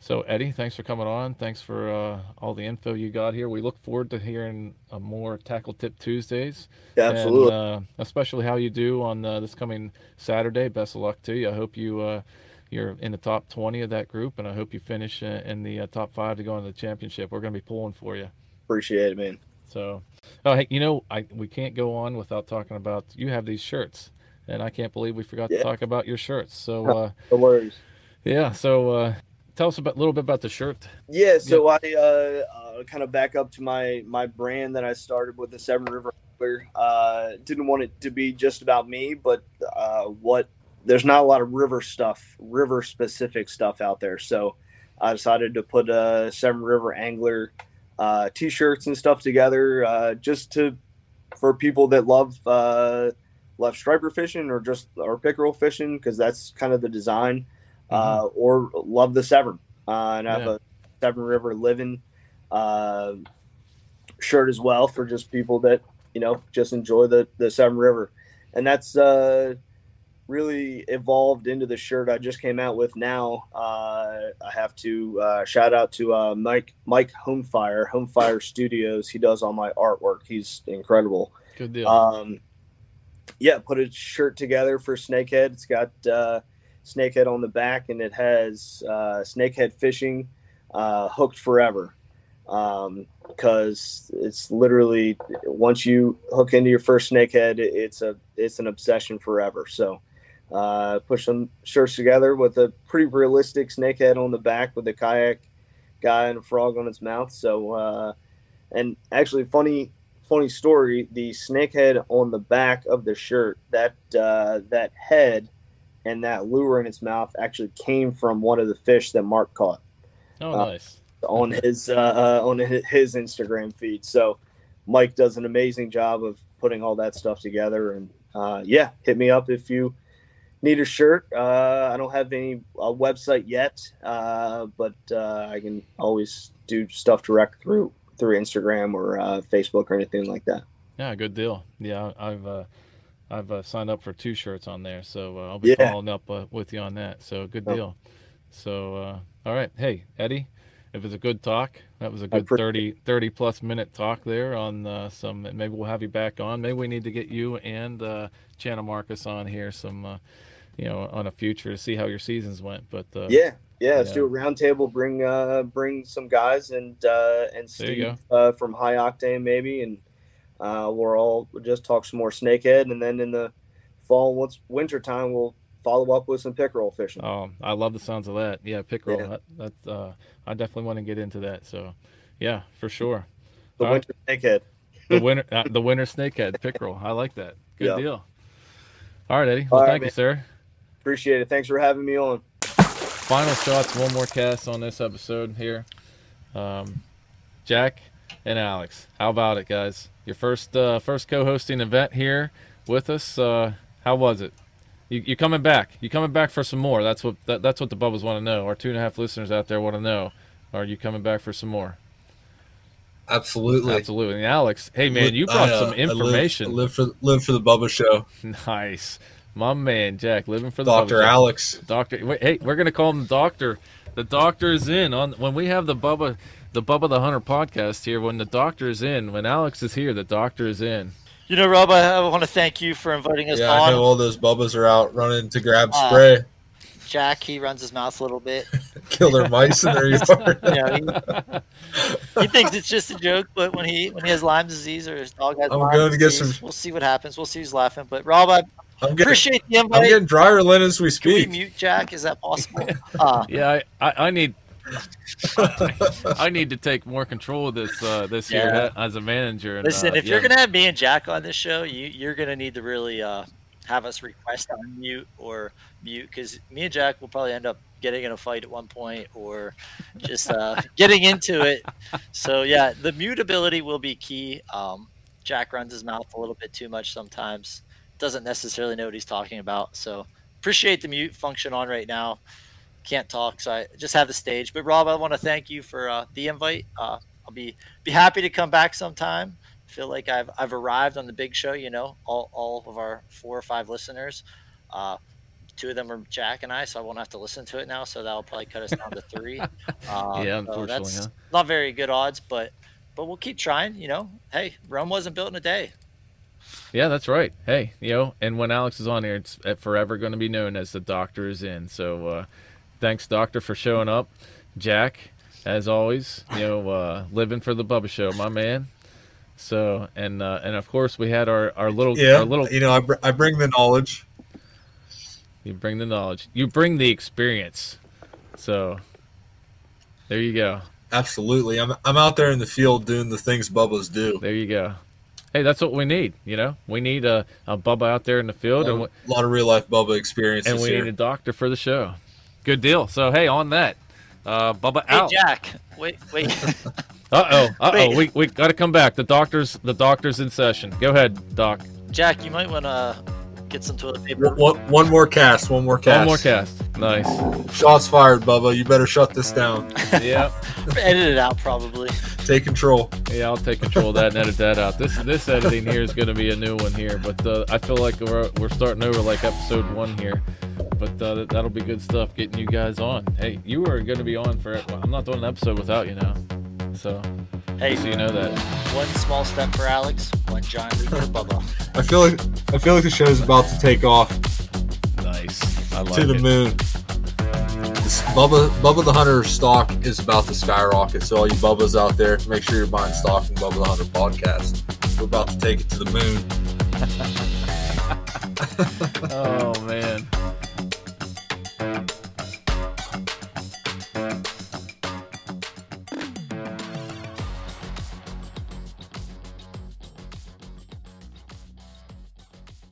so Eddie, thanks for coming on. Thanks for uh, all the info you got here. We look forward to hearing more Tackle Tip Tuesdays. Yeah, absolutely. And, uh, especially how you do on uh, this coming Saturday. Best of luck to you. I hope you uh, you're in the top 20 of that group, and I hope you finish uh, in the uh, top five to go into the championship. We're going to be pulling for you. Appreciate it, man. So, oh, hey, you know, I we can't go on without talking about you have these shirts, and I can't believe we forgot Yeah. to talk about your shirts. So, uh, no worries. yeah. So, uh, tell us a little bit about the shirt. Yeah, so I uh, uh, kind of back up to my my brand that I started with the Severn River Angler. Uh, didn't want it to be just about me, but uh, what there's not a lot of river stuff, river specific stuff out there. So I decided to put a Severn River Angler uh, t-shirts and stuff together, uh, just to for people that love love striper fishing or just or pickerel fishing because that's kind of the design, uh, or love the Severn. Uh, and I have a Severn River Living uh, shirt as well for just people that you know just enjoy the the Severn River, and that's uh, really evolved into the shirt I just came out with now. Uh, I have to uh, shout out to uh, Mike Mike Homefire Homefire Studios. He does all my artwork. He's incredible. Good deal. Um, yeah, put a shirt together for Snakehead. It's got uh, Snakehead on the back, and it has uh, Snakehead fishing uh, hooked forever. Because it's literally once you hook into your first snakehead, it's a it's an obsession forever. So, uh, put some shirts together with a pretty realistic snakehead on the back with a kayak guy and a frog on its mouth. So, uh, and actually, funny funny story the snake head on the back of the shirt that uh, that head and that lure in its mouth actually came from one of the fish that mark caught Oh, uh, nice. on his uh, uh, on his instagram feed. So mike does an amazing job of putting all that stuff together and uh, yeah hit me up if you need a shirt. Uh, i don't have any a website yet uh, but uh, i can always do stuff direct through through instagram or uh, facebook or anything like that Yeah, good deal. Yeah, I've uh, I've uh, signed up for two shirts on there, so uh, I'll be Yeah. following up uh, with you on that. So good Oh. deal. So uh, all right, hey Eddie, it was a good talk. That was a good appreciate 30, 30 plus minute talk there on uh, some. Maybe we'll have you back on. Maybe we need to get you and uh, Channa Markus on here some, uh, you know, on a future to see how your seasons went. But uh, Yeah, yeah. Let's yeah. do a roundtable. Bring uh, bring some guys and uh, and Steve uh, from High Octane maybe, and uh, we'll all just talk some more snakehead, and then in the fall, once winter time, we'll follow up with some pickerel fishing. Um, I love the sounds of that. Yeah, pickerel. Yeah. That, that's uh, I definitely want to get into that. So, yeah, for sure. the All right. winter snakehead. the winter uh, the winter snakehead pickerel. I like that. Good Yeah. deal. All right, Eddie. Well, All right, thank you, man. sir. Appreciate it. Thanks for having me on. Final shots. One more cast on this episode here. Um, Jack and Alex. How about it, guys? Your first uh, first co-hosting event here with us. Uh, how was it? You, you coming back? You coming back for some more? That's what that, that's what the Bubbles want to know. Our two and a half listeners out there want to know. Are you coming back for some more? Absolutely. Absolutely. And Alex, hey man, you I, brought uh, some I live- information. I live, for live for the Bubba Show. Nice, my man Jack, living for the Dr. Alex. Doctor, wait, hey, we're gonna call him Doctor. The doctor is in on when we have the Bubba, the Bubba the Hunter podcast here. When the doctor is in, when Alex is here, the doctor is in. You know, Rob, I, I want to thank you for inviting us Yeah, I know all those Bubbas are out running to grab Uh, spray, Jack, he runs his mouth a little bit. kill their mice in their yard. Yeah, he, he thinks it's just a joke, but when he when he has Lyme disease or his dog has I'm Lyme going to get some- we'll see what happens. We'll see who's laughing. But Rob, I I'm getting, appreciate the invite. I'm invite. getting dryer linen as we speak. Can we speak. mute Jack? Is that possible? Uh, Yeah, I, I, I need. I need to take more control of this uh, this year as a manager. And, listen, uh, if you're gonna have me and Jack on this show, you you're gonna need to really uh, have us request on mute or mute because me and Jack will probably end up getting in a fight at one point or just uh, getting into it. So yeah, the mutability will be key. Um, Jack runs his mouth a little bit too much sometimes. Doesn't necessarily know what he's talking about. So appreciate the mute function on right now. Can't talk, so I just have the stage. But Rob, I want to thank you for uh, the invite. Uh, I'll be be happy to come back sometime. Feel like I've I've arrived on the big show. You know, all all of our four or five listeners. Uh, two of them are Jack and I, so I won't have to listen to it now. So that'll probably cut us down to three. Um, Yeah, so unfortunately, that's huh? not very good odds, but but we'll keep trying. You know, hey, Rome wasn't built in a day. Yeah, that's right. Hey, you know, and when Alex is on here, it's uh, forever going to be known as the Doctor is in. So, uh, thanks, Doctor, for showing up. Jack, as always, you know, uh, living for the Bubba Show, my man. So, and uh, and of course, we had our our little Yeah, our little. you know, I, br- I bring the knowledge. You bring the knowledge. You bring the experience. So, there you go. Absolutely, I'm I'm out there in the field doing the things Bubba's do. There you go. Hey, that's what we need. You know, we need a, a Bubba out there in the field, A and lot, we, lot of real life Bubba experience. and we here. need a doctor for the show. Good deal. So, hey, on that, uh, Bubba out Hey, out. Jack, wait, wait. Uh oh. Uh oh. We we got to come back. The doctor's the doctor's in session. Go ahead, doc. Jack, you might want to get some toilet paper. One, one, one more cast. One more cast. One more cast. Nice. Shots fired, Bubba. You better shut this down. yeah. Edit it out, probably. Take control. Yeah, I'll take control of that and edit that out. This this editing here is going to be a new one here, but uh, I feel like we're we're starting over like episode one here. But uh, that- that'll be good stuff getting you guys on. Hey, you are going to be on for. I'm not doing an episode without you now. So, Hey, so you know that. One small step for Alex, one giant leap for Bubba. I feel like I feel like the show's about to take off Nice. I like to the it. moon. This Bubba Bubba the Hunter stock is about to skyrocket. So all you Bubbas out there, make sure you're buying stock in Bubba the Hunter podcast. We're about to take it to the moon. oh